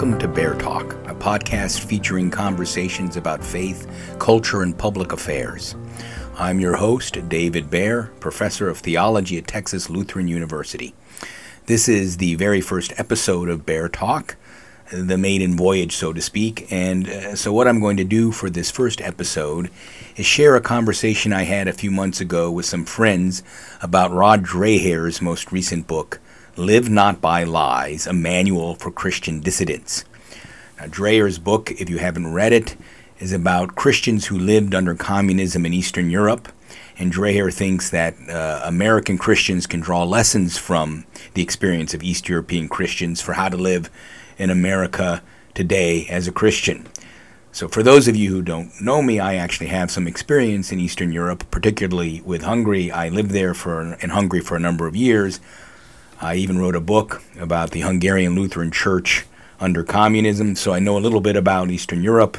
Welcome to Baer Talk, a podcast featuring conversations about faith, culture, and public affairs. I'm your host, David Baer, professor of theology at Texas Lutheran University. This is the very first episode of Baer Talk, the maiden voyage, so to speak. And uh, so, what I'm going to do for this first episode is share a conversation I had a few months ago with some friends about Rod Dreher's most recent book, Live Not by Lies A Manual for Christian Dissidents. Now, Dreher's book, if you haven't read it, is about Christians who lived under communism in Eastern Europe. And Dreher thinks that uh, American Christians can draw lessons from the experience of East European Christians for how to live in America today as a Christian. So, for those of you who don't know me, I actually have some experience in Eastern Europe, particularly with Hungary. I lived there for in Hungary for a number of years. I even wrote a book about the Hungarian Lutheran Church under communism, so I know a little bit about Eastern Europe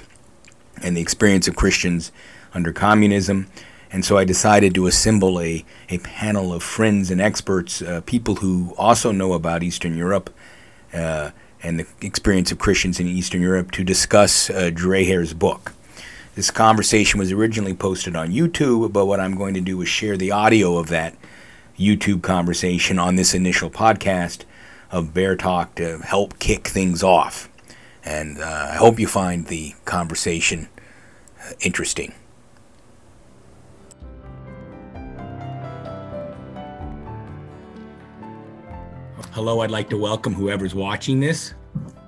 and the experience of Christians under communism. And so I decided to assemble a, a panel of friends and experts, uh, people who also know about Eastern Europe uh, and the experience of Christians in Eastern Europe, to discuss uh, Dreher's book. This conversation was originally posted on YouTube, but what I'm going to do is share the audio of that YouTube conversation on this initial podcast of Baer Talk to help kick things off. And uh, I hope you find the conversation uh, interesting. Hello, I'd like to welcome whoever's watching this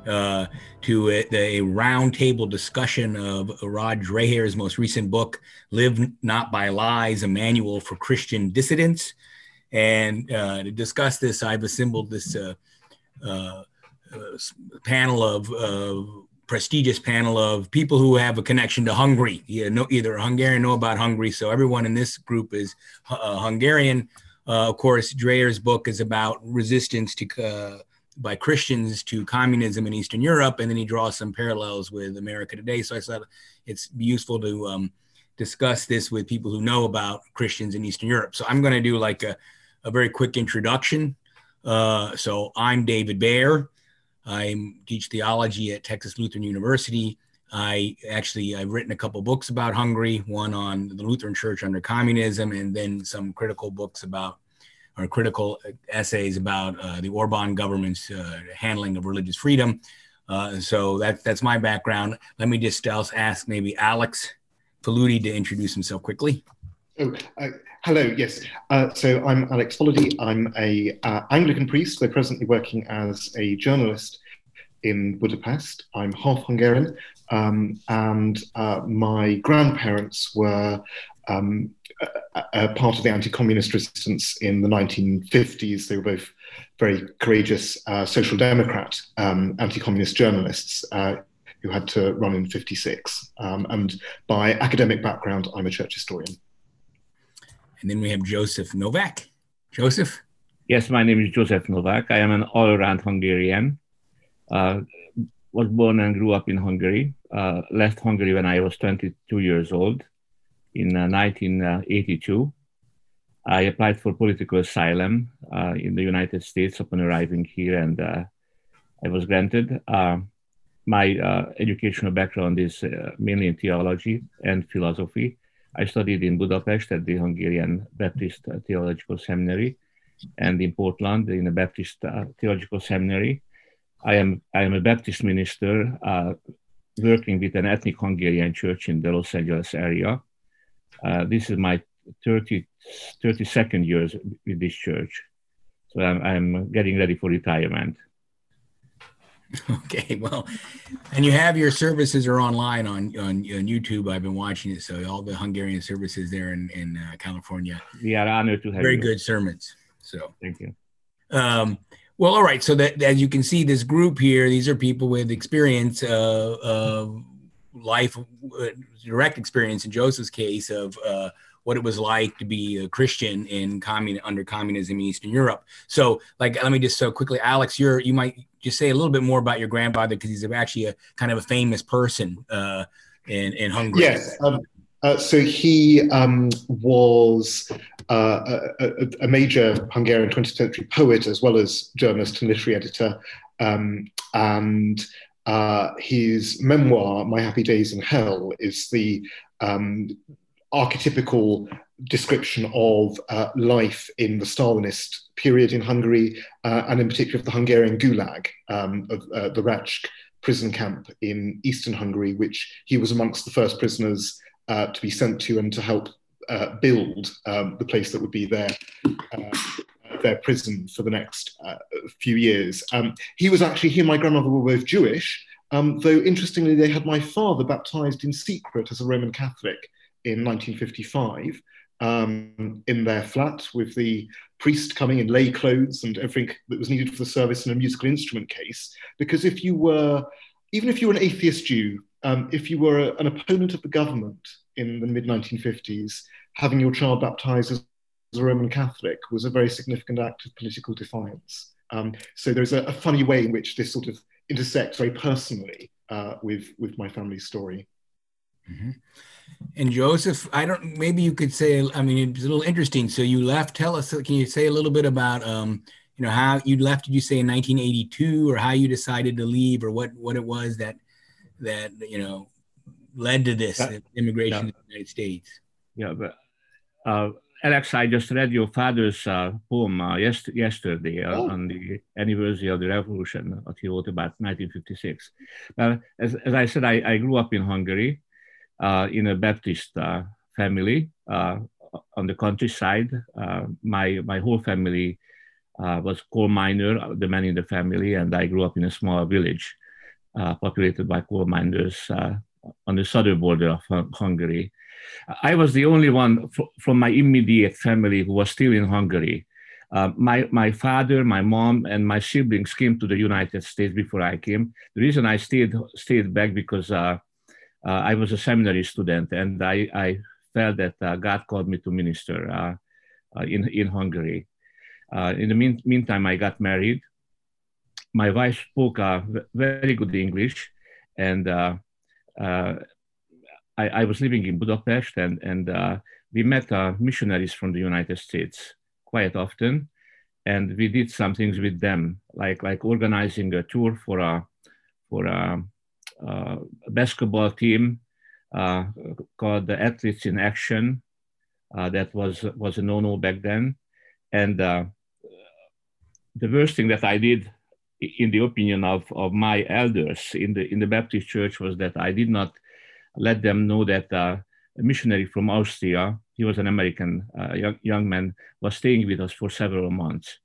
uh, to a, a roundtable discussion of Rod Dreher's most recent book, Live Not by Lies, a manual for Christian dissidents. And uh, to discuss this, I've assembled this uh, uh, panel of prestigious panel of people who have a connection to Hungary. You know, either Hungarian know about Hungary. So everyone in this group is uh, Hungarian. Of course, Dreher's book is about resistance to by Christians to communism in Eastern Europe, and then he draws some parallels with America today. So I thought it's useful to um, discuss this with people who know about Christians in Eastern Europe. So I'm going to do like a a very quick introduction. Uh, so I'm David Baer. I teach theology at Texas Lutheran University. I actually I've written a couple books about Hungary, one on the Lutheran Church under communism, and then some critical books about or critical essays about uh, the Orban government's uh, handling of religious freedom. Uh, so that, that's my background. Let me just ask maybe Alex Faludy to introduce himself quickly. Oh, hello. Yes. Uh, so I'm Alex Faludy. I'm a uh, Anglican priest. So presently working as a journalist in Budapest. I'm half Hungarian, um, and uh, my grandparents were um, a, a, part of the anti-communist resistance in the 1950s. They were both very courageous uh, social democrat um, anti-communist journalists uh, who had to run in 56. Um, and by academic background, I'm a church historian. And then we have Joseph Novak. Joseph? Yes, my name is Joseph Novak. I am an all around Hungarian. Uh, was born and grew up in Hungary. Uh, left Hungary when I was 22 years old in uh, 1982. I applied for political asylum uh, in the United States upon arriving here, and uh, I was granted. Uh, my educational background is mainly in theology and philosophy. I studied in Budapest at the Hungarian Baptist Theological Seminary and in Portland in the Baptist uh, Theological Seminary. I am, I am a Baptist minister uh, working with an ethnic Hungarian church in the Los Angeles area. Uh, this is my 30, 32nd years with this church. So I'm, I'm getting ready for retirement. Okay, well, and you have your services are online on, on, on YouTube. I've been watching it, so all the Hungarian services there in in uh, California. We are honored to have very you. good sermons. So thank you. Um, well, all right. So that as you can see, this group here, these are people with experience uh, of life, uh, direct experience in Joseph's case of uh, what it was like to be a Christian in commun under communism in Eastern Europe. So, like, let me just so quickly, Alex, you're you might just say a little bit more about your grandfather because he's actually a kind of a famous person uh, in in Hungary. Yes. Um, uh, so he um, was uh, a, a, major Hungarian 20th century poet as well as journalist and literary editor. Um, and uh, his memoir, My Happy Days in Hell, is the um, archetypical description of uh, life in the Stalinist period in Hungary, uh, and in particular of the Hungarian Gulag, um, of uh, the Recsk prison camp in eastern Hungary, which he was amongst the first prisoners uh, to be sent to and to help uh, build um, the place that would be their uh, their prison for the next few years. Um, he was actually he and my grandmother were both Jewish. Um, though interestingly, they had my father baptized in secret as a Roman Catholic in 1955 um, in their flat with the priest coming in lay clothes and everything that was needed for the service in a musical instrument case. Because if you were, even if you were an atheist Jew, um, if you were a, an opponent of the government in the mid 1950s, having your child baptized as a Roman Catholic was a very significant act of political defiance. Um, so there's a, a, funny way in which this sort of intersects very personally uh, with, with my family's story. Mm-hmm. And Joseph, I don't. Maybe you could say. I mean, it's a little interesting. So you left. Tell us. Can you say a little bit about, um, you know, how you left? Did you say in 1982, or how you decided to leave, or what what it was that that you know led to this uh, immigration yeah. to the United States? Yeah, but uh, Alex, I just read your father's uh, poem uh, yes, yesterday uh, oh. on the anniversary of the revolution that he wrote about 1956. as, as I said, I, I grew up in Hungary in a Baptist uh, family uh, on the countryside. my my whole family was coal miner, the man in the family, and I grew up in a small village populated by coal miners on the southern border of Hungary. I was the only one from my immediate family who was still in Hungary. Uh, my, my father, my mom, and my siblings came to the United States before I came. The reason I stayed, stayed back because uh, uh, Uh, I was a seminary student, and I, I felt that uh, God called me to minister uh, uh in, in Hungary. Uh, in the mean, meantime, I got married. My wife spoke very good English, and I, I, was living in Budapest, and, and we met missionaries from the United States quite often and we did some things with them, like like organizing a tour for a for a uh, basketball team uh, called the Athletes in Action. Uh, that was was a no-no back then, and the worst thing that I did, in the opinion of, of my elders in the in the Baptist church, was that I did not let them know that a missionary from Austria, he was an American uh, young, young man, was staying with us for several months.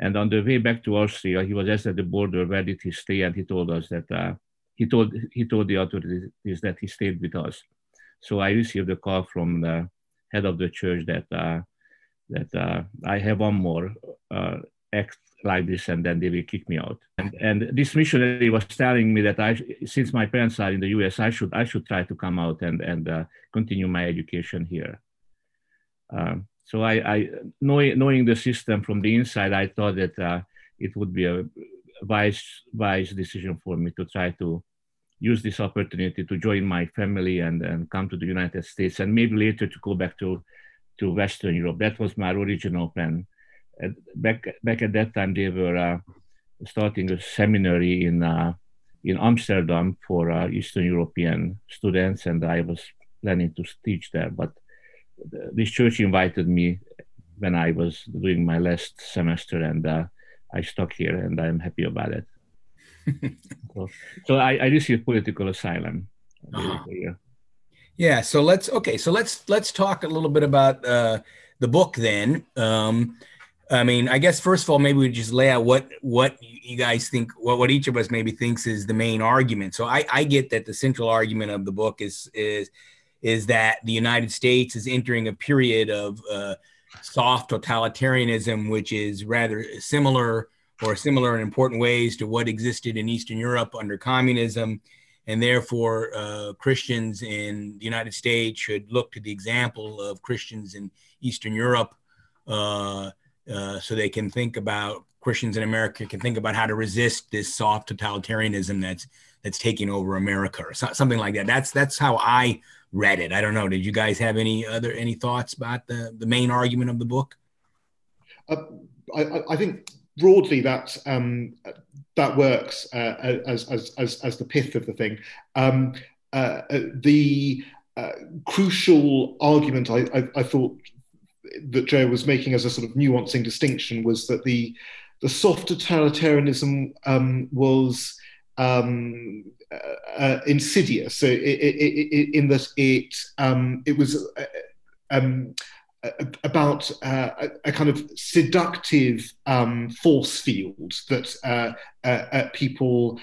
And on the way back to Austria, he was asked at the border, where did he stay? And he told us that uh, he told he told the authorities that he stayed with us. So I received a call from the head of the church that uh, that uh, I have one more uh, act like this, and then they will kick me out. And, and this missionary was telling me that I, since my parents are in the U.S., I should I should try to come out and and uh, continue my education here. Um, so I, I knowing knowing the system from the inside, I thought that uh, it would be a wise wise decision for me to try to use this opportunity to join my family and, and come to the United States and maybe later to go back to, to Western Europe. That was my original plan. back, back at that time, they were uh, starting a seminary in, uh, in Amsterdam for uh, Eastern European students, and I was planning to teach there. But this church invited me when I was doing my last semester, and uh, I stuck here and I'm happy about it. So, so I, I received political asylum. Uh-huh. Yeah. So let's okay. So let's let's talk a little bit about uh, the book then. Um, I mean, I guess first of all, maybe we just lay out what what you guys think, what what each of us maybe thinks is the main argument. So I, I get that the central argument of the book is is is that the United States is entering a period of uh, soft totalitarianism, which is rather similar or similar in important ways to what existed in Eastern Europe under communism. And therefore, uh, Christians in the United States should look to the example of Christians in Eastern Europe uh, uh, so they can think about Christians in America can think about how to resist this soft totalitarianism that's that's taking over America or so, something like that. That's that's how I read it. I don't know. Did you guys have any other any thoughts about the the main argument of the book? Uh, I, I, think broadly, that um, that works uh, as, as, as, as the pith of the thing. Um, uh, uh the uh, crucial argument I, I, I, thought that Joe was making as a sort of nuancing distinction was that the the soft totalitarianism um, was um, uh, uh, insidious. So it, it, it, in that it um, it was um, about uh, a, kind of seductive um, force field that uh, uh, people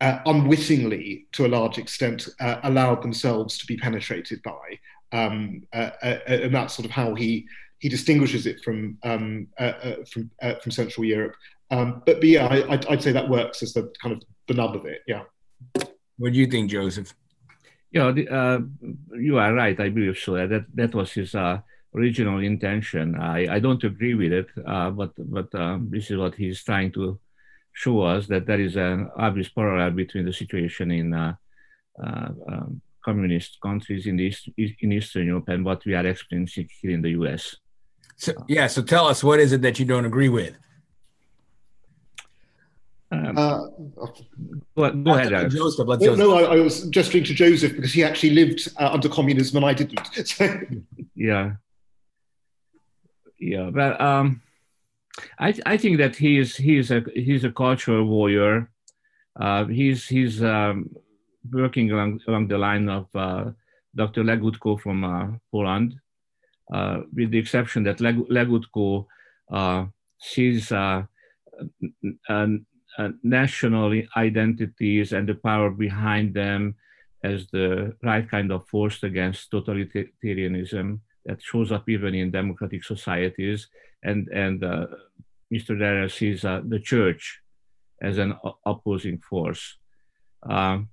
unwittingly, to a large extent, allowed themselves to be penetrated by, um, and that's sort of how he he distinguishes it from um, from from Central Europe. Um, but, yeah, I, I'd say that works as the kind of the nub of it. Yeah. What do you think, Joseph? Yeah, the, uh, you are right. I believe so. That that was his uh, original intention. I, I don't agree with it, uh, but but um, this is what he's trying to show us that there is an obvious parallel between the situation in uh, uh, um, communist countries in East, in Eastern Europe and what we are experiencing here in the U.S. So yeah, so tell us what is it that you don't agree with? Um, uh, go, go ahead, Alex. Joseph, no, no I, I, was gesturing to Joseph because he actually lived uh, under communism and I didn't. yeah, yeah. But um, I, I think that he is he is a he's a cultural warrior. Uh, he's he's um, working along along the line of uh, Dr. Legutko from uh, Poland, uh, with the exception that Leg- Legutko sees uh, national identities and the power behind them as the right kind of force against totalitarianism that shows up even in democratic societies. And, and uh, Mr. Dreher sees uh, the church as an opposing force. Um,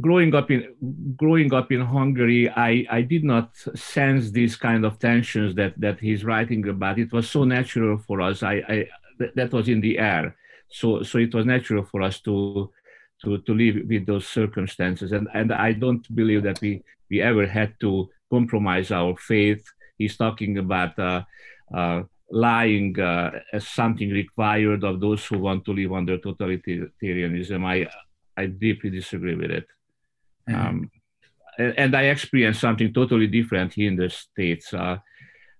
growing up in growing up in Hungary, I, I did not sense these kind of tensions that that he's writing about. It was so natural for us. I, I that was in the air. So, so it was natural for us to, to, to live with those circumstances. And, and I don't believe that we, we ever had to compromise our faith. He's talking about uh, uh, lying uh, as something required of those who want to live under totalitarianism. I, I deeply disagree with it. Mm-hmm. Um, and, and, I experienced something totally different here in the States. Uh,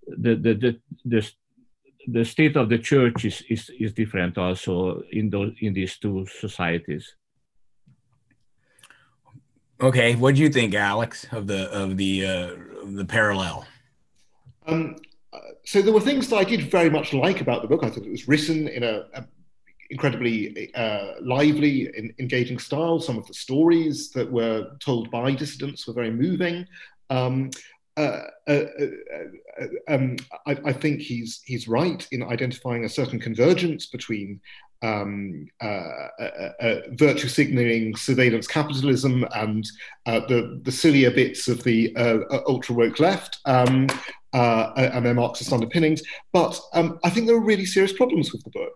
the, the, the, the, the state of the church is, is, is different also in those in these two societies. Okay, what do you think, Alex, of the of the uh, the parallel? Um, so there were things that I did very much like about the book. I thought it was written in a, a incredibly uh, lively, in, engaging style. Some of the stories that were told by dissidents were very moving. Um, uh, uh, uh, um, I, I, think he's he's right in identifying a certain convergence between um, uh, uh, virtue signaling surveillance capitalism and the the sillier bits of the ultra woke left. Um, and their Marxist underpinnings, but um, I think there are really serious problems with the book.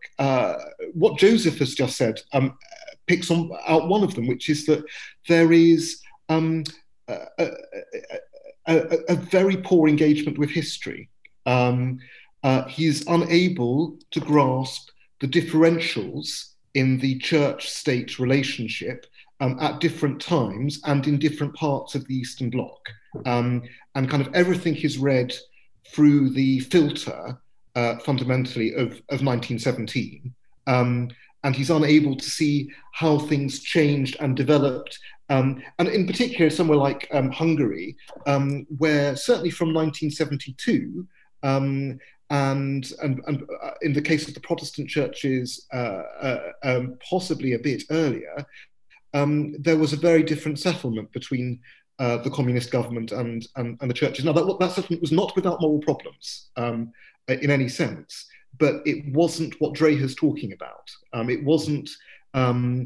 what Joseph has just said um, picks on out one of them, which is that there is um, a, a very poor engagement with history. Um, uh, he's unable to grasp the differentials in the church state relationship um, at different times and in different parts of the Eastern Bloc. Um, and kind of everything is read through the filter, uh, fundamentally, of, of 1917. Um, and he's unable to see how things changed and developed um, and in particular, somewhere like um, Hungary, um, where certainly from 1972, um, and, and, and uh, in the case of the Protestant churches, uh, uh, um, possibly a bit earlier, um, there was a very different settlement between uh, the communist government and, and, and, the churches. Now, that, that settlement was not without moral problems in any sense, but it wasn't what Dreher's talking about. it wasn't. Um,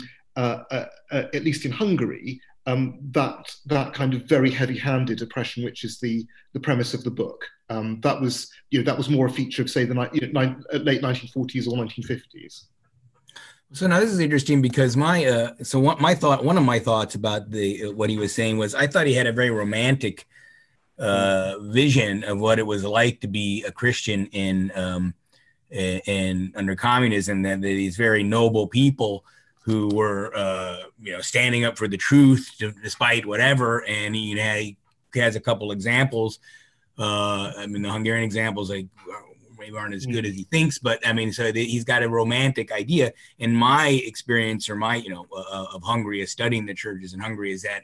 at least in Hungary, um, that that kind of very heavy-handed oppression, which is the the premise of the book. Um, that was you know that was more a feature of say the you know, late 1940s or 1950s. So now this is interesting because my uh, so what my thought one of my thoughts about the uh, what he was saying was I thought he had a very romantic uh, vision of what it was like to be a Christian in um, and, and under communism that these very noble people who were uh, you know standing up for the truth despite whatever. And he, he has a couple examples. Uh, I mean, the Hungarian examples like maybe aren't as good as he thinks, but I mean, so he's got a romantic idea. And my experience, or my you know uh, of Hungary, as studying the churches in Hungary, is that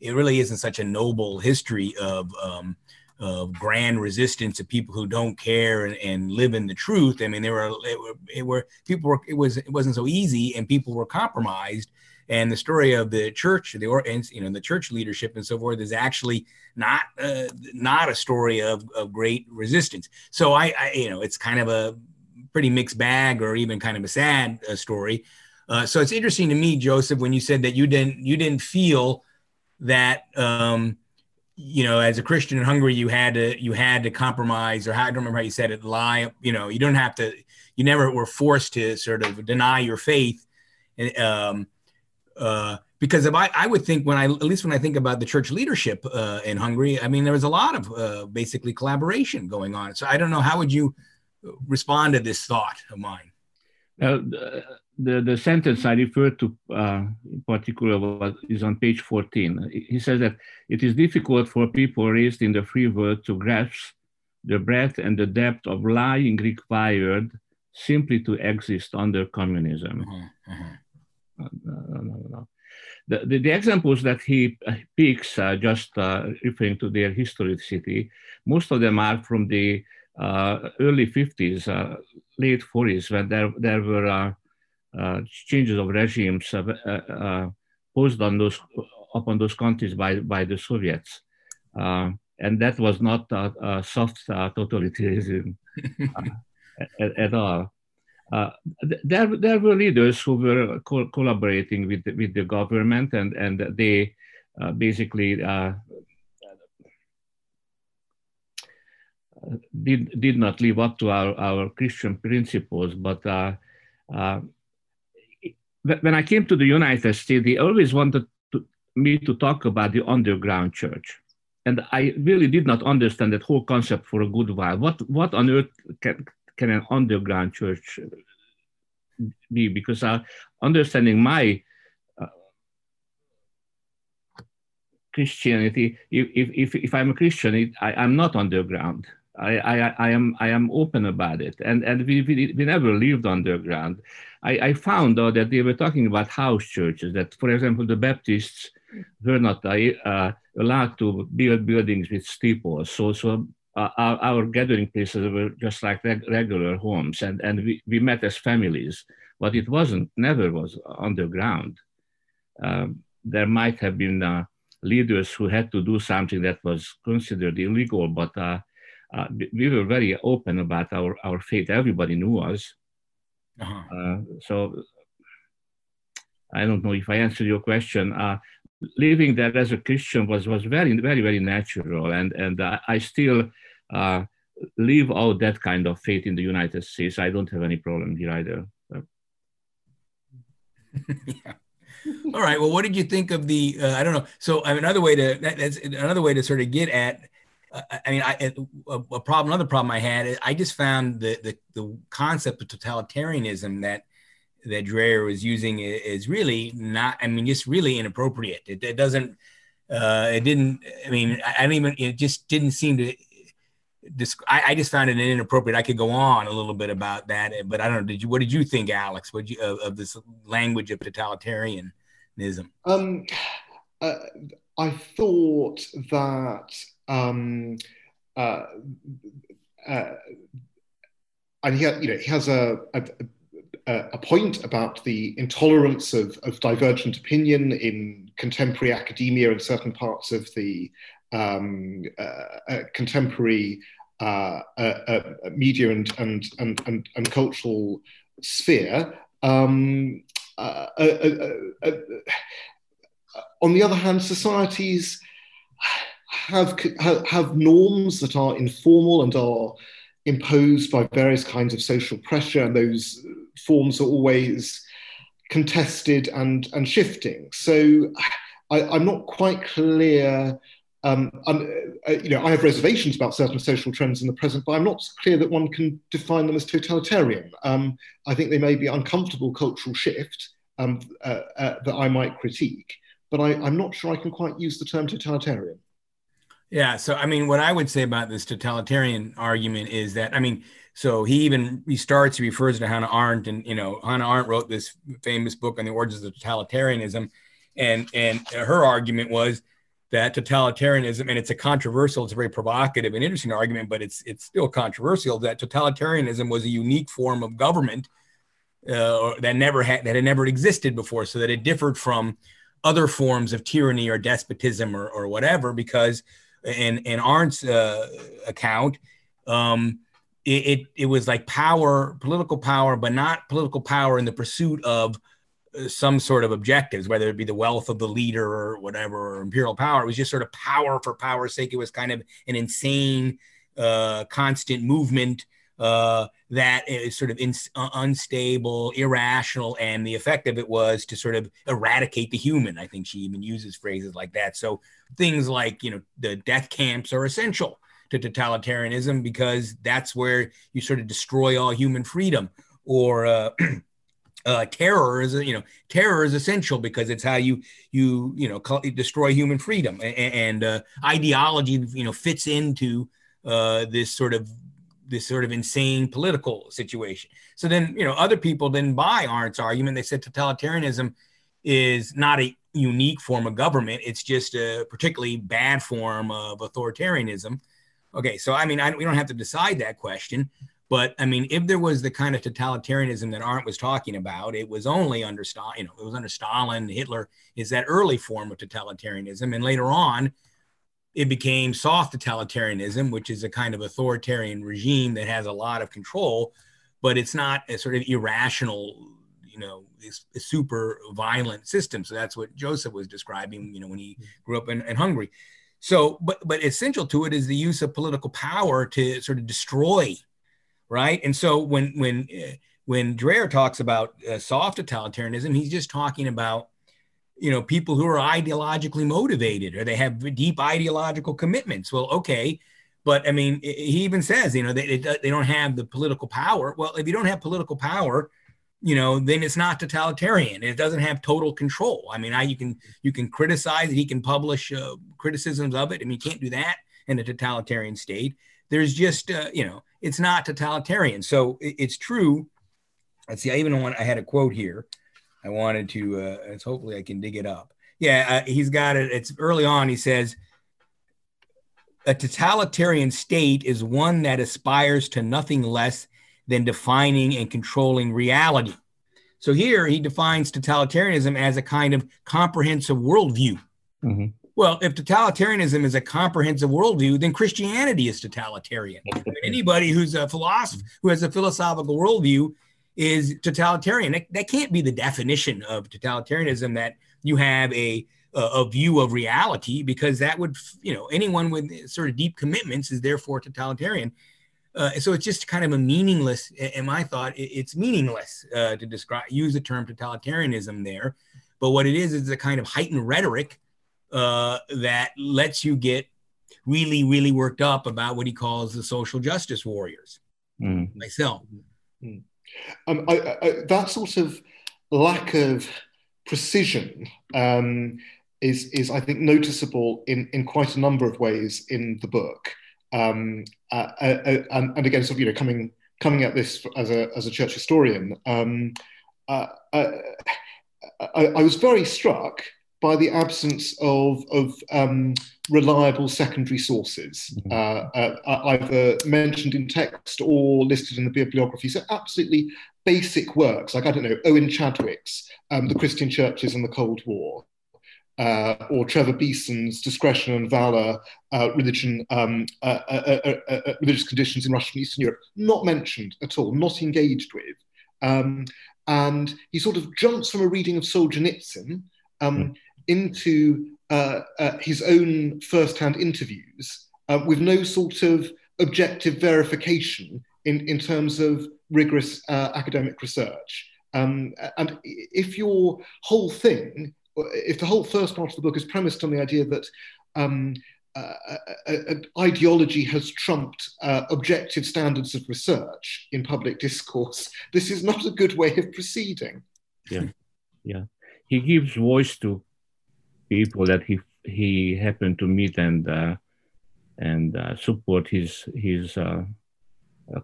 it really isn't such a noble history of um, of grand resistance of people who don't care and, and live in the truth. I mean, there were it were, it were people were it was it wasn't so easy, and people were compromised. And the story of the church, the or and, you know the church leadership and so forth is actually not uh, not a story of, of great resistance. So I, I, you know it's kind of a pretty mixed bag or even kind of a sad uh, story. Uh, so it's interesting to me, Joseph, when you said that you didn't you didn't feel that um, you know, as a Christian in Hungary, you had to you had to compromise, or I don't remember how you said it, lie. You know, you don't have to. You never were forced to sort of deny your faith, and um, uh, because if I, I would think when I at least when I think about the church leadership uh, in Hungary, I mean there was a lot of uh, basically collaboration going on. So I don't know how would you respond to this thought of mine. Uh, the, the sentence I referred to uh, in particular was, is on page 14. He says that it is difficult for people raised in the free world to grasp the breadth and the depth of lying required simply to exist under communism. Uh-huh, uh-huh. no, no, no. The, the, the, examples that he uh, picks, uh, just uh, referring to their historicity, most of them are from the uh, early 50s, uh, late 40s, when there, there were uh, changes of regimes uh, uh, posed on those upon those countries by by the Soviets, and that was not soft totalitarianism at, at, all. Uh, there, there were leaders who were co collaborating with the, with the government, and and they uh, basically uh, did did not live up to our, our Christian principles, but when I came to the United States, they always wanted to, me to talk about the underground church. And I really did not understand that whole concept for a good while. What, what on earth can, can an underground church be? Because uh, understanding my uh, Christianity, if, if, if I'm a Christian, it, I, I'm not underground. I, I, I, am I am open about it, and and we, we, we never lived underground. I, I found though that they were talking about house churches. That, for example, the Baptists were not uh, allowed to build buildings with steeples. So so uh, our, our, gathering places were just like reg regular homes, and and we, we met as families. But it wasn't, never was underground. Um, there might have been uh, leaders who had to do something that was considered illegal, but uh, uh, we were very open about our, our faith. Everybody knew us. Uh-huh. Uh, so I don't know if I answered your question. Uh, living there as a Christian was, was very, very, very natural. And, and I still uh, live out that kind of faith in the United States. I don't have any problem here either. yeah. All right. Well, what did you think of the? Uh, I don't know. So, I mean, another way to that, that's another way to sort of get at I mean, I, a, a, problem, another problem I had, I just found the, the, the concept of totalitarianism that that Dreher was using is really not, I mean, just really inappropriate. It, it doesn't, uh, it didn't, I mean, I, I don't even, it just didn't seem to, I, I, just found it inappropriate. I could go on a little bit about that, but I don't know. Did you, what did you think, Alex, what you, of, of, this language of totalitarianism? Um, uh, I thought that um, uh, uh, and he, you know, he has a, a, a, point about the intolerance of, of divergent opinion in contemporary academia and certain parts of the um, uh, uh contemporary uh, uh, media and, and, and, and, cultural sphere. Um, on the other hand, societies have, have norms that are informal and are imposed by various kinds of social pressure, and those forms are always contested and, and shifting. So I, am not quite clear um, uh, you know, I have reservations about certain social trends in the present, but I'm not clear that one can define them as totalitarian. Um, I think they may be uncomfortable cultural shift um, uh, uh, that I might critique, but I, I'm not sure I can quite use the term totalitarian. Yeah. So, I mean, what I would say about this totalitarian argument is that, I mean, so he even he starts, he refers to Hannah Arendt, and you know, Hannah Arendt wrote this famous book on the origins of totalitarianism, and and her argument was that totalitarianism, and it's a controversial, it's a very provocative and interesting argument, but it's it's still controversial that totalitarianism was a unique form of government uh, that never had that had never existed before, so that it differed from other forms of tyranny or despotism or, or whatever, because in in Arendt's uh, account, um, it, it, it was like power, political power, but not political power in the pursuit of uh, some sort of objectives, whether it be the wealth of the leader or whatever, or imperial power. It was just sort of power for power's sake. It was kind of an insane, uh, constant movement uh, that is sort of in, uh, unstable, irrational, and the effect of it was to sort of eradicate the human. I think she even uses phrases like that. So things like you know the death camps are essential to totalitarianism because that's where you sort of destroy all human freedom or. Uh, uh, terror is you know terror is essential because it's how you you you know destroy human freedom and, and uh, ideology you know fits into uh, this sort of this sort of insane political situation. So then you know other people didn't buy Arendt's argument. They said totalitarianism is not a unique form of government. It's just a particularly bad form of authoritarianism. Okay, so I mean I, we don't have to decide that question. But I mean, if there was the kind of totalitarianism that Arndt was talking about, it was only under Stalin, you know, it was under Stalin, Hitler is that early form of totalitarianism. And later on, it became soft totalitarianism, which is a kind of authoritarian regime that has a lot of control, but it's not a sort of irrational, you know, super violent system. So that's what Joseph was describing, you know, when he grew up in, in Hungary. So, but but essential to it is the use of political power to sort of destroy right? And so when when uh, when Dreher talks about uh, soft totalitarianism, he's just talking about you know people who are ideologically motivated or they have deep ideological commitments. Well, okay, but I mean, he even says you know they they don't have the political power. Well, if you don't have political power, you know, then it's not totalitarian. It doesn't have total control. I mean, I, you can you can criticize it. He can publish uh, criticisms of it. I mean, you can't do that in a totalitarian state. There's just uh, you know it's not totalitarian. So it, it's true. Let's see. I even want. I had a quote here. I wanted to. Uh, hopefully, I can dig it up. Yeah, uh, he's got it. It's early on. He says. A totalitarian state is one that aspires to nothing less than defining and controlling reality. So here he defines totalitarianism as a kind of comprehensive worldview. Mm-hmm. Well, if totalitarianism is a comprehensive worldview, then Christianity is totalitarian. I mean, anybody who's a philosopher, who has a philosophical worldview, is totalitarian. That, that, can't be the definition of totalitarianism that you have a, a, a view of reality, because that would, you know, anyone with sort of deep commitments is therefore totalitarian. Uh, so it's just kind of a meaningless, in my thought, it's meaningless uh, to describe use the term totalitarianism there. But what it is is a kind of heightened rhetoric uh, that lets you get really, really worked up about what he calls the social justice warriors. Mm. Myself. Mm. Um, I, I, that sort of lack of precision um, is, is, I think, noticeable in, in quite a number of ways in the book. Um, uh, uh, uh and, again, sort of, you know, coming coming at this as a as a church historian, um, uh, uh, I, I, was very struck by the absence of, of um, reliable secondary sources, mm-hmm. uh, uh, either mentioned in text or listed in the bibliography. So, absolutely basic works, like, I don't know, Owen Chadwick's um, The Christian Churches and the Cold War. Uh, or Trevor Beeson's Discretion and Valor, uh, religion, um, uh, uh, religious conditions in Russian Eastern Europe, not mentioned at all, not engaged with. Um, and he sort of jumps from a reading of Solzhenitsyn um, mm into uh, uh, his own first-hand interviews uh, with no sort of objective verification in, in terms of rigorous uh, academic research. Um, and if your whole thing, if the whole first part of the book is premised on the idea that um, uh, ideology has trumped uh, objective standards of research in public discourse, this is not a good way of proceeding. Yeah, yeah. He gives voice to people that he he happened to meet and uh, and uh, support his his uh,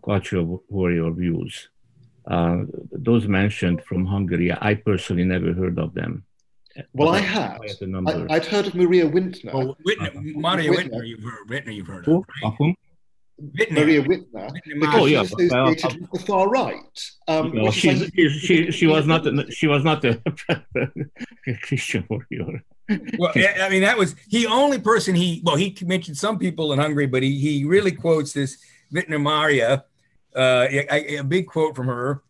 cultural warrior views. Uh, those mentioned from Hungary, I personally never heard of them. Well, I have. I, would heard of Maria Wittner. Oh, Wittner, uh, Maria Wittner, You've heard, Wittner, you've heard of, right? Wittner. Maria Wittner, because oh, yeah, she's associated with the far right. Um, no, she, she, she, she, was not she was not a Christian warrior. well, I mean, that was he only person he well he mentioned some people in Hungary, but he he really quotes this Wittner Maria, uh, a, a, big quote from her.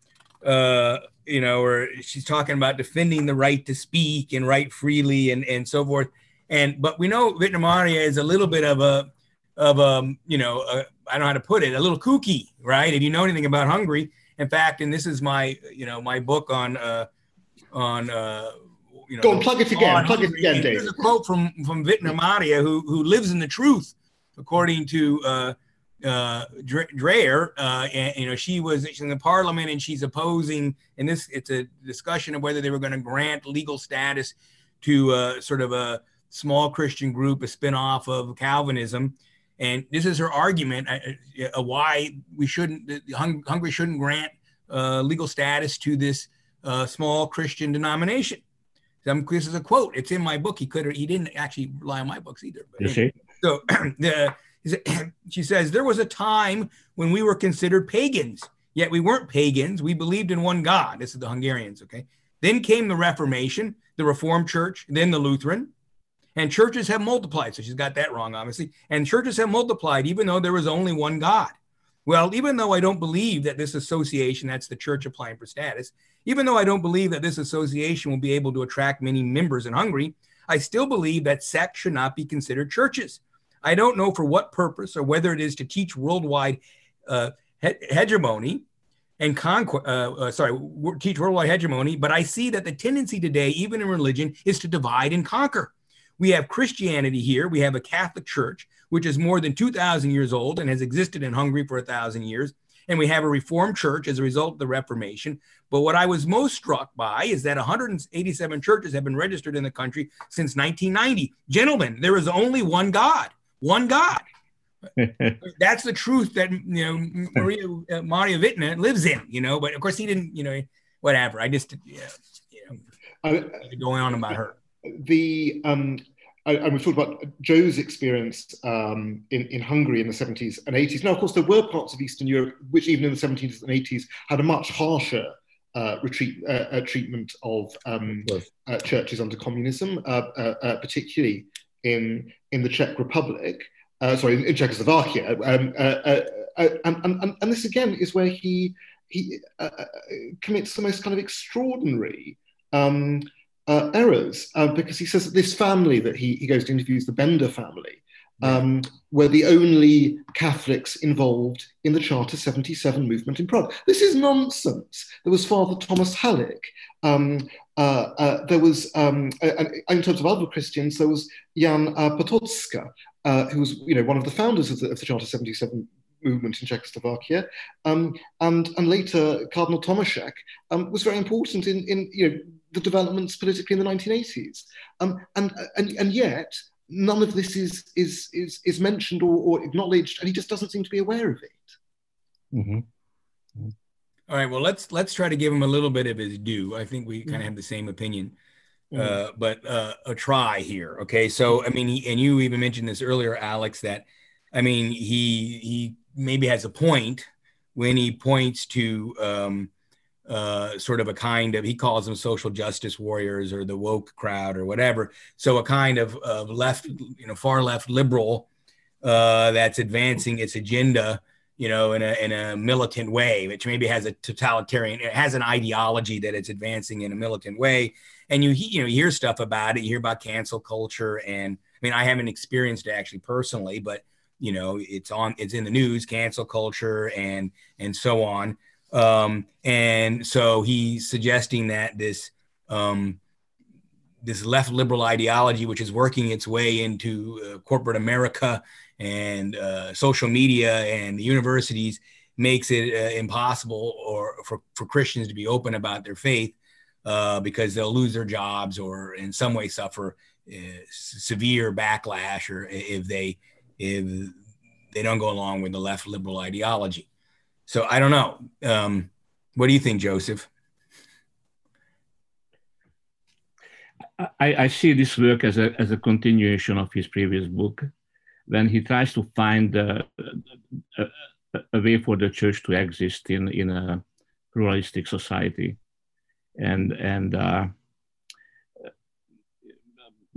Uh, you know, or she's talking about defending the right to speak and write freely and, and so forth. And but we know Wittner Maria is a little bit of a of a you know I don't know how to put it a little kooky, right? If you know anything about Hungary, in fact, and this is my you know my book on uh, on uh, you know. Go and plug it again. Plug Hungary. it again, Dave. There's a quote from from Wittner Maria who who lives in the truth, according to. Uh, uh, Dreher, uh, and, you know, she was in the parliament and she's opposing, and this it's a discussion of whether they were going to grant legal status to uh, sort of a small Christian group, a spinoff of Calvinism. And this is her argument uh, uh why we shouldn't, Hungary shouldn't grant uh, legal status to this uh, small Christian denomination. this is a quote. It's in my book. He could or he didn't actually rely on my books either. But anyway, so the she says, There was a time when we were considered pagans, yet we weren't pagans. We believed in one God. This is the Hungarians, okay? Then came the Reformation, the Reformed Church, then the Lutheran. And churches have multiplied. So she's got that wrong, obviously. And churches have multiplied, even though there was only one God. Well, even though I don't believe that this association, that's the church applying for status, even though I don't believe that this association will be able to attract many members in Hungary, I still believe that sects should not be considered churches. I don't know for what purpose or whether it is to teach worldwide uh, he- hegemony and conquest, uh, uh, sorry, teach worldwide hegemony, but I see that the tendency today, even in religion, is to divide and conquer. We have Christianity here. We have a Catholic Church, which is more than 2,000 years old and has existed in Hungary for a thousand years. And we have a Reformed Church as a result of the Reformation. But what I was most struck by is that 187 churches have been registered in the country since 1990. Gentlemen, there is only one God one God. That's the truth that you know Maria uh, Maria Wittner lives in. You know, but of course he didn't. You know, whatever. I just you know, uh, going on about her. The um, I, we talked about Joe's experience um, in, in Hungary in the 70s and 80s. Now, of course, there were parts of Eastern Europe which, even in the 70s and 80s, had a much harsher uh, retreat, uh, uh, treatment of um, uh, churches under communism, uh, particularly in in the Czech Republic, uh, sorry, in Czechoslovakia, um, uh, uh, uh and, and, and this again is where he he uh, uh, commits the most kind of extraordinary um, errors because he says that this family that he, he goes to interviews, the Benda family, um, were the only Catholics involved in the Charter 77 movement in Prague. This is nonsense. There was Father Thomas Halík. Um, uh, uh, there was, um, uh, in terms of other Christians, there was Jan uh, Patočka, uh, who was you know, one of the founders of the, of the Charter 77 movement in Czechoslovakia. Um, and, and later, Cardinal Tomášek um, was very important in, in you know, the developments politically in the 1980s. Um, and, and, and yet, none of this is is is, is mentioned or, or acknowledged, and he just doesn't seem to be aware of it. Mm-hmm. All right. Well, let's let's try to give him a little bit of his due. I think we kind of mm-hmm. have the same opinion, mm-hmm. uh, but uh, a try here. Okay. So I mean, he, and you even mentioned this earlier, Alex. That I mean, he he maybe has a point when he points to um, uh, sort of a kind of he calls them social justice warriors or the woke crowd or whatever. So a kind of, of left, you know, far left liberal uh, that's advancing its agenda, you know, in a in a militant way, which maybe has a totalitarian, it has an ideology that it's advancing in a militant way. And you you know you hear stuff about it. You hear about cancel culture, and I mean I haven't experienced it actually personally, but you know it's on it's in the news, cancel culture, and and so on. Um, and so he's suggesting that this um, this left liberal ideology, which is working its way into uh, corporate America and uh, social media and the universities, makes it uh, impossible or for, for Christians to be open about their faith uh, because they'll lose their jobs or in some way suffer uh, severe backlash or if they if they don't go along with the left liberal ideology. So I don't know. Um, what do you think, Joseph? I, I, see this work as a, as a continuation of his previous book when he tries to find uh, a, a, way for the church to exist in, in a pluralistic society. And, and uh,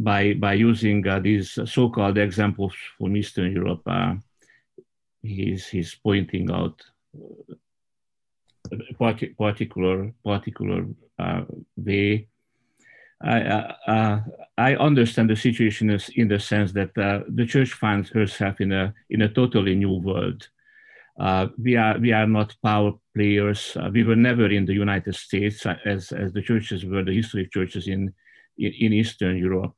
by, by using uh, these so-called examples from Eastern Europe, uh, he's, he's pointing out a particular, particular uh, way I, uh, uh, I understand the situation is in the sense that uh, the church finds herself in a in a totally new world. Uh, we are we are not power players. Uh, we were never in the United States uh, as as the churches were the historic churches in, in Eastern Europe,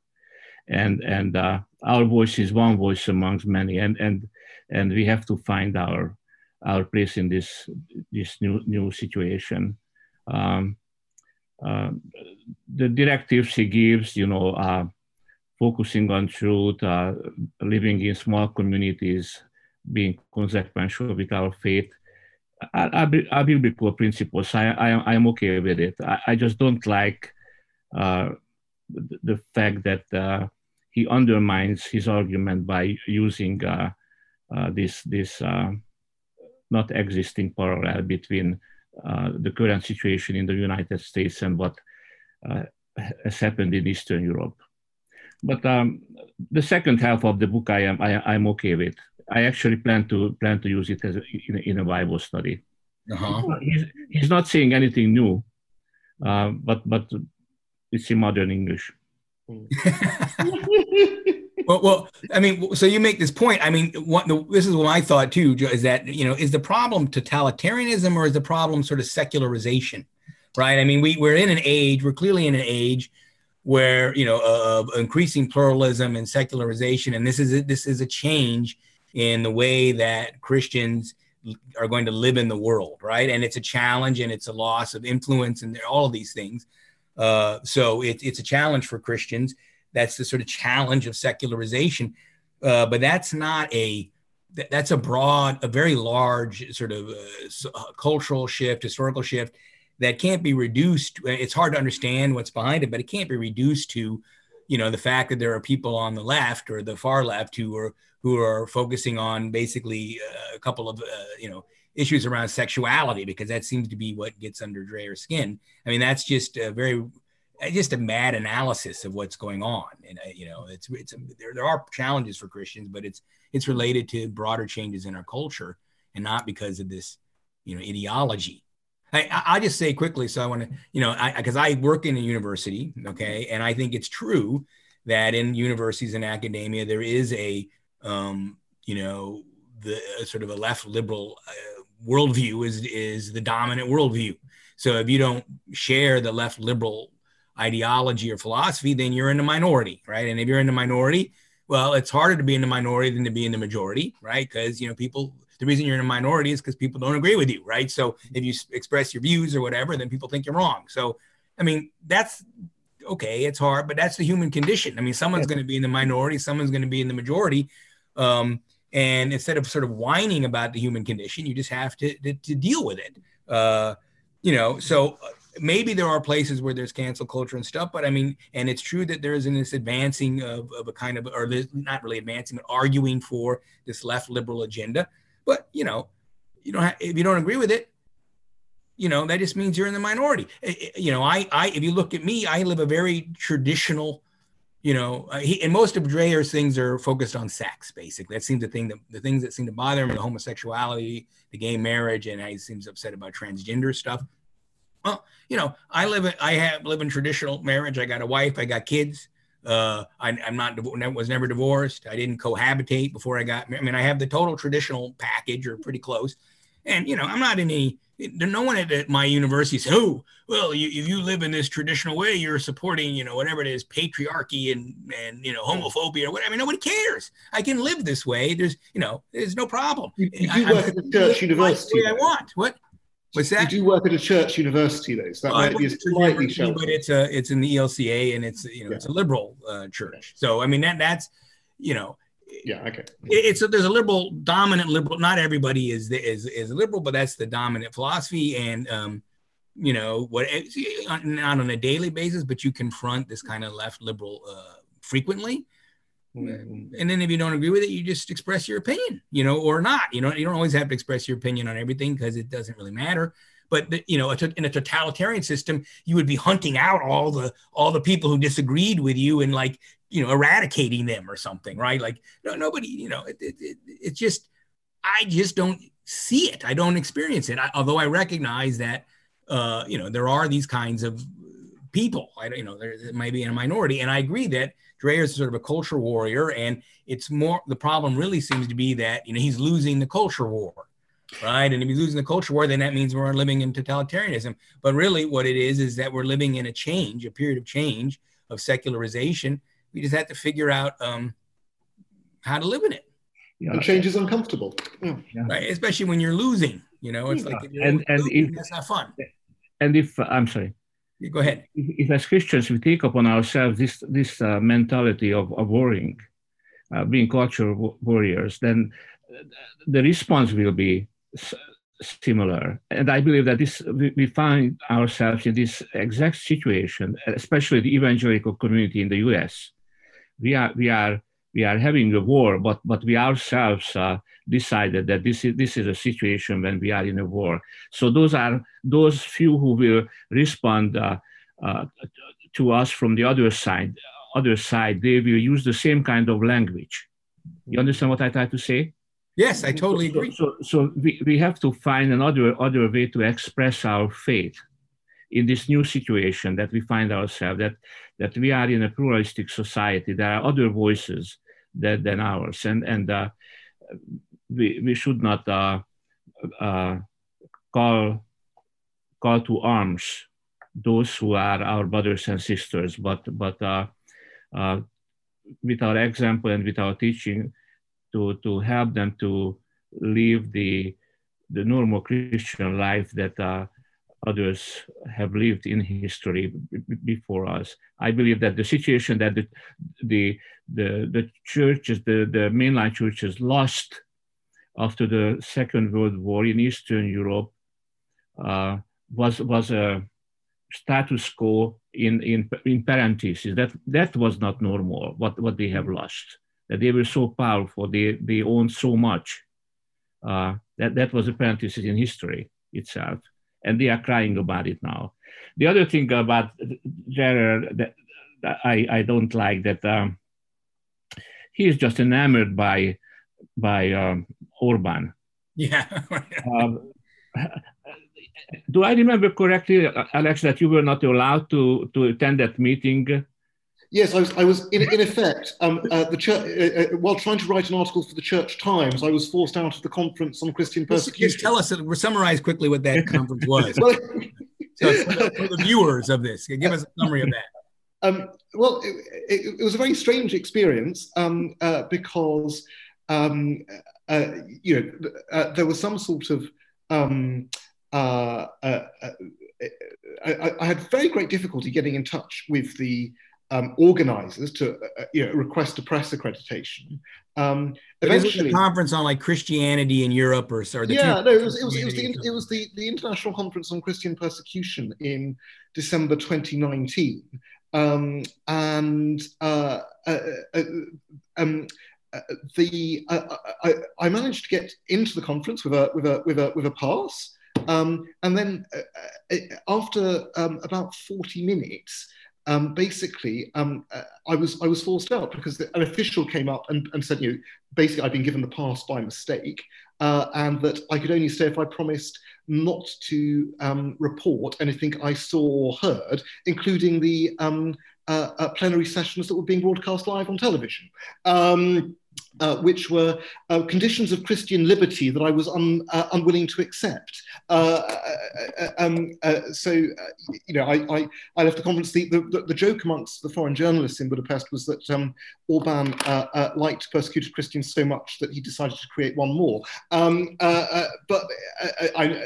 and and our voice is one voice amongst many, and and and we have to find our our place in this this new new situation. Um, uh, the directives he gives, you know, uh, focusing on truth, uh, living in small communities, being consequential with our faith, are, are, biblical principles. I, I, am okay with it. I, I just don't like uh, the, the, fact that uh, he undermines his argument by using uh, this, this not existing parallel between uh, the current situation in the United States and what uh, has happened in Eastern Europe. But um, the second half of the book, I am I, am okay with. I actually plan to plan to use it as a, in, a, in, a Bible study. Uh-huh. He's, he's not saying anything new, uh, but but it's in modern English. Mm. well, well, I mean, so you make this point. I mean, what the, this is what I thought too is that you know is the problem totalitarianism or is the problem sort of secularization, right? I mean, we we're in an age, we're clearly in an age where you know of increasing pluralism and secularization, and this is a, this is a change in the way that Christians are going to live in the world, right? And it's a challenge and it's a loss of influence and all of these things. Uh, so it, it's a challenge for Christians that's the sort of challenge of secularization. Uh, but that's not a that's a broad, a very large sort of uh, uh, cultural shift, historical shift that can't be reduced. It's hard to understand what's behind it, but it can't be reduced to, you know, the fact that there are people on the left or the far left who are who are focusing on basically uh, a couple of, uh, you know, issues around sexuality because that seems to be what gets under Dreher's skin. I mean, that's just a very uh, just a mad analysis of what's going on. And uh, you know, it's it's there there are challenges for Christians, but it's it's related to broader changes in our culture, and not because of this, you know, ideology. I I just say quickly, so I want to you know, I because I work in a university, okay, and I think it's true that in universities and academia there is a um, you know the sort of a left liberal uh, worldview is is the dominant worldview. So if you don't share the left liberal ideology or philosophy, then you're in the minority, right? And if you're in the minority, well, it's harder to be in the minority than to be in the majority, right? Because you know people. The reason you're in a minority is because people don't agree with you, right? So if you express your views or whatever, then people think you're wrong. So, I mean, that's okay. It's hard, but that's the human condition. I mean, someone's going to be in the minority, someone's going to be in the majority. Um, and instead of sort of whining about the human condition, you just have to, to, to deal with it. Uh, you know, so maybe there are places where there's cancel culture and stuff, but I mean, and it's true that there isn't this advancing of, of a kind of, or not really advancing, but arguing for this left liberal agenda. But you know, you don't have, if you don't agree with it, you know that just means you're in the minority. You know, I, I, if you look at me, I live a very traditional. You know, uh, he, and most of Dreher's things are focused on sex. Basically, that seems the thing that the things that seem to bother him: the homosexuality, the gay marriage, and he seems upset about transgender stuff. Well, you know, I live, I have live in traditional marriage. I got a wife, I got kids. Uh, I, am not, was never divorced. I didn't cohabitate before I got, I mean, I have the total traditional package or pretty close. And you know, I'm not in any. No one at my university says, "Oh, well, you, if you live in this traditional way, you're supporting, you know, whatever it is, patriarchy and and you know, homophobia or whatever." I mean, nobody cares. I can live this way. There's, you know, there's no problem. You, you do I, work at a church university. I want. What? What's that? You do work at a church university, though, so that well, might be slightly sheltered. But it's a it's in the ELCA and it's you know yeah. it's a liberal uh, church. So I mean that that's you know yeah okay. It's a, there's a liberal dominant liberal not everybody is is is liberal but that's the dominant philosophy and um you know what not on a daily basis but you confront this kind of left liberal uh frequently. Mm-hmm. and then if you don't agree with it you just express your opinion you know or not. You know you don't always have to express your opinion on everything because it doesn't really matter but you know in a totalitarian system you would be hunting out all the all the people who disagreed with you and like you know eradicating them or something right? Like no nobody you know it, it, it, it's just i just don't see it. I don't experience it. I, although i recognize that uh you know there are these kinds of people. I you know there, might be in a minority. And i agree that Dreher is sort of a culture warrior. And it's more the problem really seems to be that you know he's losing the culture war right? And if you lose in the culture war, then that means we're living in totalitarianism. But really, what it is is that we're living in a change, a period of change, of secularization. We just have to figure out um, how to live in it. Yeah. And change is uncomfortable. Yeah. Right, especially when you're losing. You know, it's yeah. like and and losing, if, that's not fun. And if uh, I'm sorry. go ahead. If, if, as Christians we take upon ourselves this this uh, mentality of, of worrying, uh, being cultural warriors, then the response will be similar. And I believe that this we, find ourselves in this exact situation, especially the evangelical community in the U.S. We are we are we are having a war, but but we ourselves uh, decided that this is this is a situation when we are in a war. So those are those few who will respond uh, uh, to us from the other side. Other side, they will use the same kind of language. You understand what I try to say? Yes, I totally agree. So, so, we, we have to find another other way to express our faith in this new situation that we find ourselves that that we are in a pluralistic society. There are other voices that, than ours, and and uh, we we should not uh, uh, call call to arms those who are our brothers and sisters, but but uh, uh, with our example and with our teaching to, to help them to live the, the normal Christian life that uh, others have lived in history before us. I believe that the situation that the, the, the, the churches, the, the mainline churches lost after the Second World War in Eastern Europe uh, was, was a status quo in, in, in parentheses. That, that was not normal, what, what they have lost they were so powerful, they, they owned so much. Uh, that, that was a parenthesis in history itself. And they are crying about it now. The other thing about that, that I, I don't like that um, he is just enamored by by um, Orban. Yeah. um, do I remember correctly, Alex, that you were not allowed to, to attend that meeting Yes, I was. I was in, in effect um, uh, the church uh, uh, while trying to write an article for the Church Times. I was forced out of the conference on Christian persecution. Just tell us, uh, summarize quickly what that conference was. well, so for, the, viewers of this, give us a summary of that. Um, well, it, it, it, was a very strange experience um, uh, because um, uh, you know there was some sort of um, I, I, had very great difficulty getting in touch with the um, organizers to uh, uh, you know, request a press accreditation. Um, eventually, a conference on like Christianity in Europe or sorry. Yeah, no, it was it was, it was, the, it was the, the International Conference on Christian Persecution in December 2019, um, and uh, uh, uh, um, uh, the I, I, managed to get into the conference with a with a with a with a pass. Um, and then after um, about 40 minutes, um, basically, um, uh, I was I was forced out because an official came up and, and said, you know, basically I'd been given the pass by mistake, uh, and that I could only stay if I promised not to um, report anything I saw or heard, including the um, uh, uh, plenary sessions that were being broadcast live on television. Uh, which were uh, conditions of Christian liberty that I was un, uh, unwilling to accept. Uh, uh, uh, um, so, you know, I, I, I, left the conference. The, the, the, joke amongst the foreign journalists in Budapest was that um, Orban liked persecuted Christians so much that he decided to create one more. Um, but I,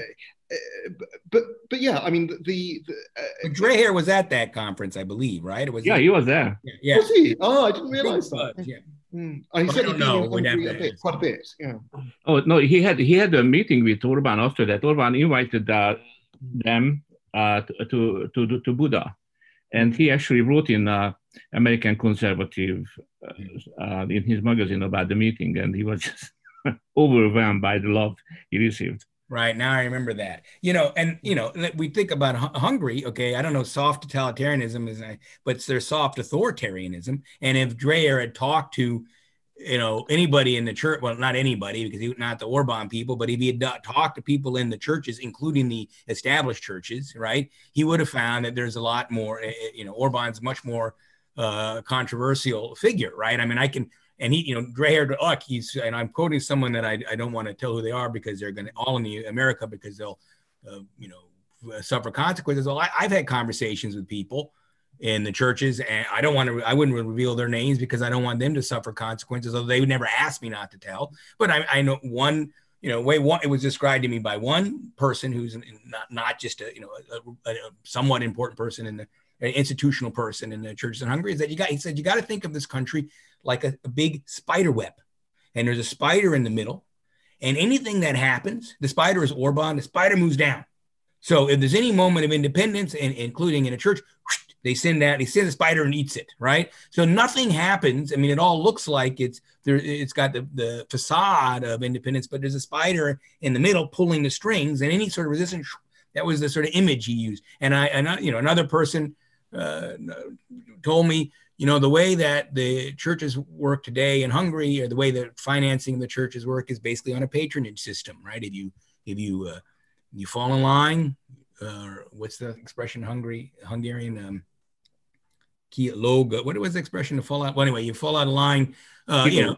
but but yeah, I mean the. the uh, Dreher was at that conference, I believe, right? It was yeah, he was there. Yeah, yeah. was he? Oh, I didn't realize that. yeah. Mm. Oh, he said I don't know. We'd have to... a bit, quite a bit. Yeah. Oh no, he had he had a meeting with Orban after that. Orban invited uh, them uh, to, to to Buda, and he actually wrote in uh, American Conservative uh, uh, in his magazine about the meeting, and he was just overwhelmed by the love he received. Right now, I remember that. You know, and you know, we think about Hungary. Okay, I don't know, soft totalitarianism is, but there's soft authoritarianism. And if Dreher had talked to, you know, anybody in the church, well, not anybody because he was not the Orban people, but if he had talked to people in the churches, including the established churches, right, he would have found that there's a lot more. Eh, eh, you know, Orban's much more uh, controversial figure, right? I mean, I can and he, you know, gray haired Uck, he's, and I'm quoting someone that I, I don't want to tell who they are because they're going to all in the America because they'll, uh, you know, suffer consequences. Well, I, have had conversations with people in the churches, and I don't want to, I wouldn't reveal their names because I don't want them to suffer consequences. Although they would never ask me not to tell. But I, I know one, you know, way one, it was described to me by one person who's not not just a, you know, a, a, a somewhat important person in the an institutional person in the churches in Hungary is that you got, he said, you got to think of this country like a, a big spider web. And there's a spider in the middle. And anything that happens, the spider is Orban, the spider moves down. So if there's any moment of independence, and including in a church, they send that, they send the spider and eats it, right? So nothing happens. I mean, it all looks like it's there, it's got the, the facade of independence, but there's a spider in the middle pulling the strings, and any sort of resistance. That was the sort of image he used. And I, and you know, another person uh, told me, you know, the way that the churches work today in Hungary, or the way that financing the churches work, is basically on a patronage system, right? If you if you uh, you fall in line, uh, what's the expression? Hungary Hungarian um, logo. What was the expression to fall out? Well, anyway, you fall out of line. Uh, you know,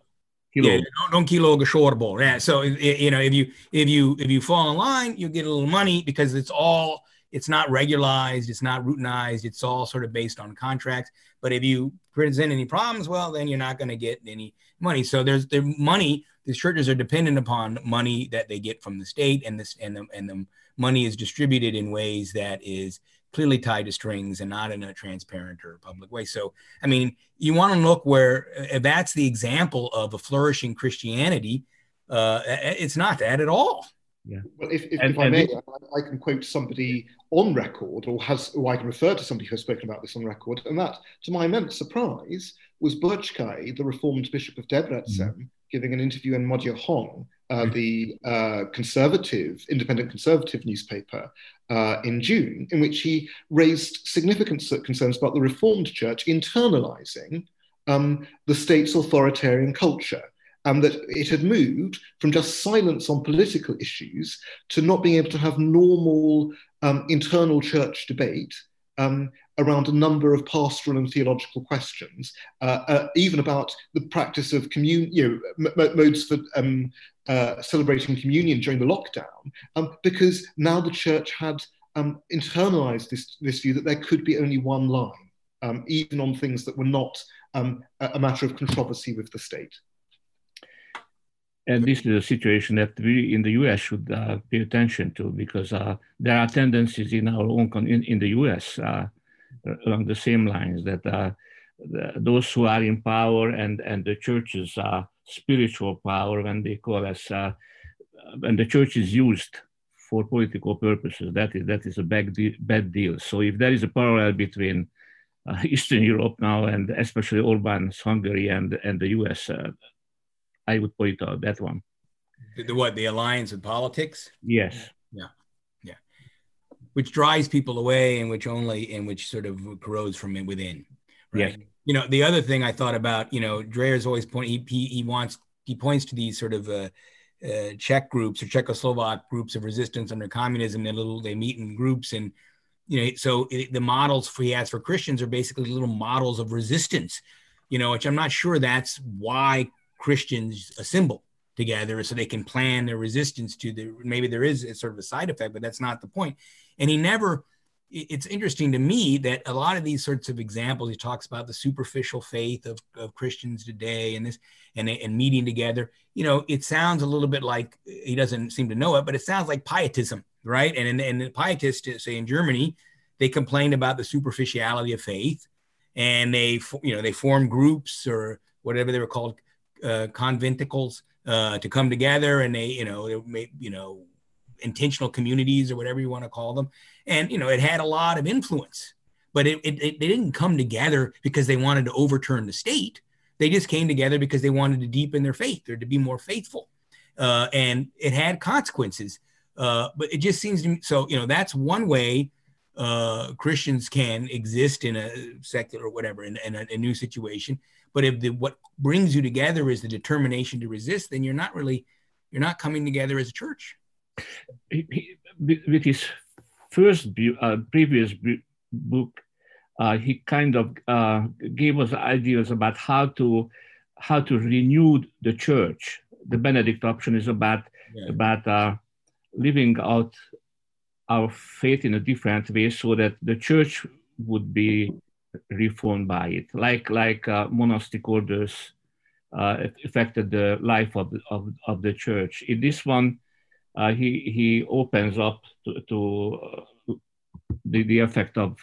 yeah, don't, don't kiloga shortable. Yeah. So you know, if you if you if you fall in line, you get a little money because it's all it's not regularized, it's not routinized, it's all sort of based on contracts. But if you present any problems, well, then you're not going to get any money. So there's the money. These churches are dependent upon money that they get from the state, and this and the and the money is distributed in ways that is clearly tied to strings and not in a transparent or public way. So, I mean, you want to look where if that's the example of a flourishing Christianity, uh, it's not that at all. Yeah. Well, if, if, and, if I may, I, I, can quote somebody on record, or has, or I can refer to somebody who has spoken about this on record, and that, to my immense surprise, was Böcskay, the Reformed Bishop of Debrecen, mm-hmm. giving an interview in Magyar Hang, uh, mm-hmm. the uh, conservative, independent conservative newspaper, uh, in June, in which he raised significant concerns about the Reformed Church internalizing um, the state's authoritarian culture and that it had moved from just silence on political issues to not being able to have normal um, internal church debate um, around a number of pastoral and theological questions, uh, uh, even about the practice of commun- you know, m- modes for um, uh, celebrating communion during the lockdown, um, because now the church had um, internalized this, this view that there could be only one line, um, even on things that were not a matter of controversy with the state. And this is a situation that we in the US should uh, pay attention to because uh, there are tendencies in our own, in, in the US uh, along the same lines that uh, the, those who are in power and, and the church's uh, spiritual power, when they call us, uh, when the church is used for political purposes, that is, that is a bad, de- bad deal. So if there is a parallel between Eastern Europe now and especially Orban's Hungary and, and the US, I would point out that one. The, the what? The alliance with politics? Yes. Yeah. Yeah. Which drives people away and which only and which sort of corrodes from within. Right. Yes. You know, the other thing I thought about, you know, Dreher's always point he, he, he wants he points to these sort of uh, uh, Czech groups or Czechoslovak groups of resistance under communism. They little they meet in groups and you know so it, the models he has for Christians are basically little models of resistance. You know, which I'm not sure that's why Christians assemble together so they can plan their resistance to the maybe there is a sort of a side effect, but that's not the point. And he never it's interesting to me that a lot of these sorts of examples he talks about the superficial faith of, of christians today and this and, and meeting together you know it sounds a little bit like he doesn't seem to know it but it sounds like pietism right and and, and the pietists say in germany they complained about the superficiality of faith and they you know they formed groups or whatever they were called uh, conventicles uh, to come together and they you know they may, you know intentional communities or whatever you want to call them. And, you know, it had a lot of influence, but it, it, it, they didn't come together because they wanted to overturn the state. They just came together because they wanted to deepen their faith or to be more faithful. Uh, and it had consequences. Uh, but it just seems to me so, you know, that's one way uh, Christians can exist in a secular or whatever, in, in a, a, new situation. But if the, what brings you together is the determination to resist, then you're not really, you're not coming together as a church he, with his first uh, previous book, uh, he kind of uh, gave us ideas about how to how to renew the church. The Benedict option is about yeah. about uh, living out our faith in a different way, so that the church would be reformed by it, like like uh, monastic orders uh, affected the life of of, of the church. In this one, uh, he he opens up to, to uh, the, the effect of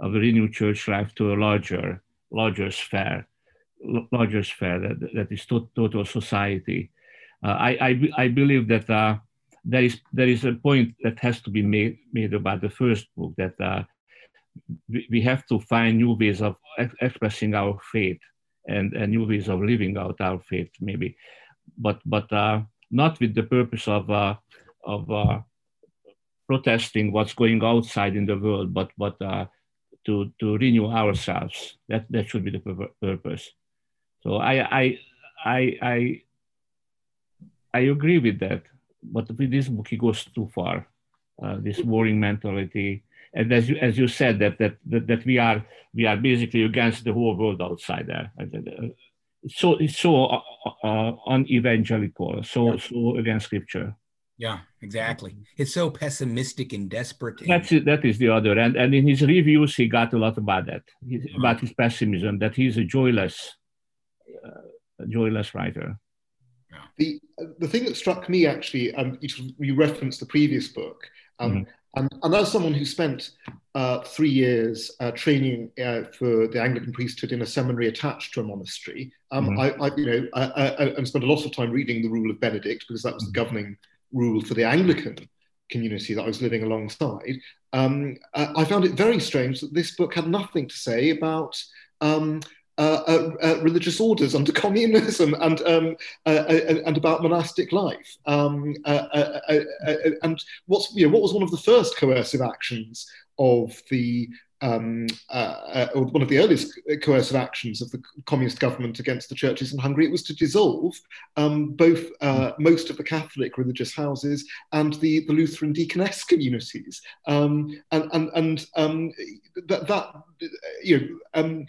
of renewed church life to a larger larger sphere larger sphere that, that is to, total society. Uh, I, I, I believe that uh, there is there is a point that has to be made made about the first book that we, have to find new ways of ex- expressing our faith and, and new ways of living out our faith maybe, but but uh, not with the purpose of uh, of uh, protesting what's going outside in the world, but but uh, to to renew ourselves. That that should be the purpose. So I I I I I agree with that, but with this book he goes too far. Uh, this warring mentality, and as you as you said that that that, that we are we are basically against the whole world outside there so it's so uh, uh, unevangelical, so yeah. so against scripture. Yeah, exactly. It's so pessimistic and desperate. And... That's it, that is the other, and and in his reviews he got a lot about that, uh-huh. about his pessimism, that he's a joyless, uh, a joyless writer. Yeah. The the thing that struck me actually, um, you, you referenced the previous book, um, mm-hmm. And, and as someone who spent uh, three years uh, training uh, for the Anglican priesthood in a seminary attached to a monastery, um, mm-hmm. I, I, you know, I, I, I, spent a lot of time reading the Rule of Benedict because that was the mm-hmm. governing rule for the Anglican community that I was living alongside. Um, I found it very strange that this book had nothing to say about um, uh, uh, uh, religious orders under communism and um, uh, uh, and about monastic life. Um, and what's you know, what was one of the first coercive actions of the um, uh, uh, one of the earliest coercive actions of the communist government against the churches in Hungary, it was to dissolve um, both uh, most of the Catholic religious houses and the, the Lutheran deaconess communities. Um, and and, and um, that, that, you know,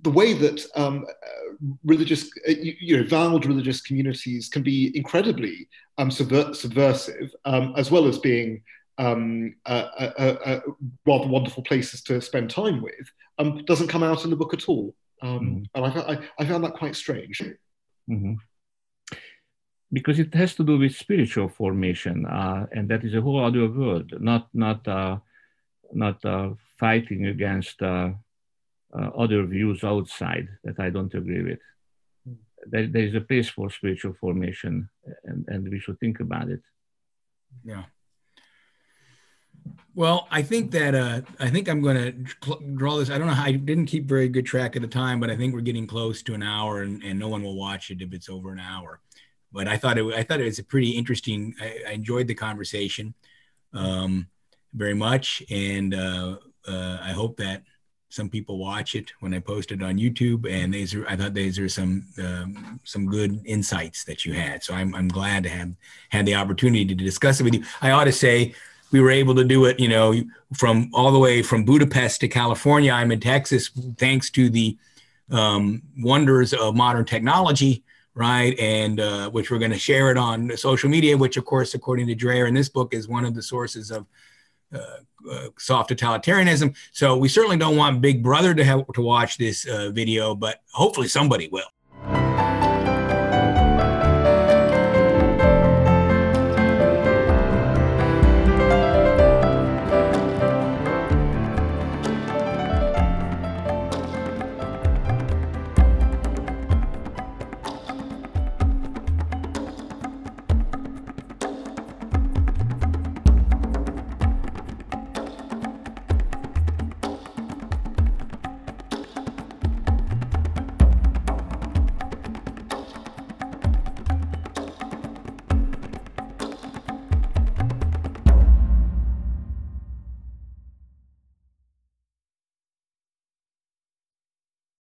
the way that um, uh, religious, uh, you, you, know, vowed religious communities can be incredibly um, subver- subversive, um, as well as being um, rather wonderful places to spend time with, um, doesn't come out in the book at all. Mm-hmm. And I, I, I, found that quite strange. Mm-hmm. Because it has to do with spiritual formation, uh, and that is a whole other world, not not uh, not uh, fighting against uh, other views outside that I don't agree with. Mm. There, there is a place for spiritual formation, and, and we should think about it. Yeah. Well, I think that uh, I think I'm going to draw this. I don't know how I didn't keep very good track of the time, but I think we're getting close to an hour, and, and no one will watch it if it's over an hour. But I thought it I thought it was a pretty interesting. I, I enjoyed the conversation um, very much, and uh, uh, I hope that some people watch it when I post it on YouTube, and these are I thought these are some um, some good insights that you had. So I'm I'm glad to have had the opportunity to discuss it with you. I ought to say we were able to do it, you know, from all the way from Budapest to California. I'm in Texas thanks to the um, wonders of modern technology. right? And uh, which we're going to share it on social media, which, of course, according to Dreher in this book, is one of the sources of soft totalitarianism. So we certainly don't want Big Brother to have to watch this uh, video, but hopefully somebody will.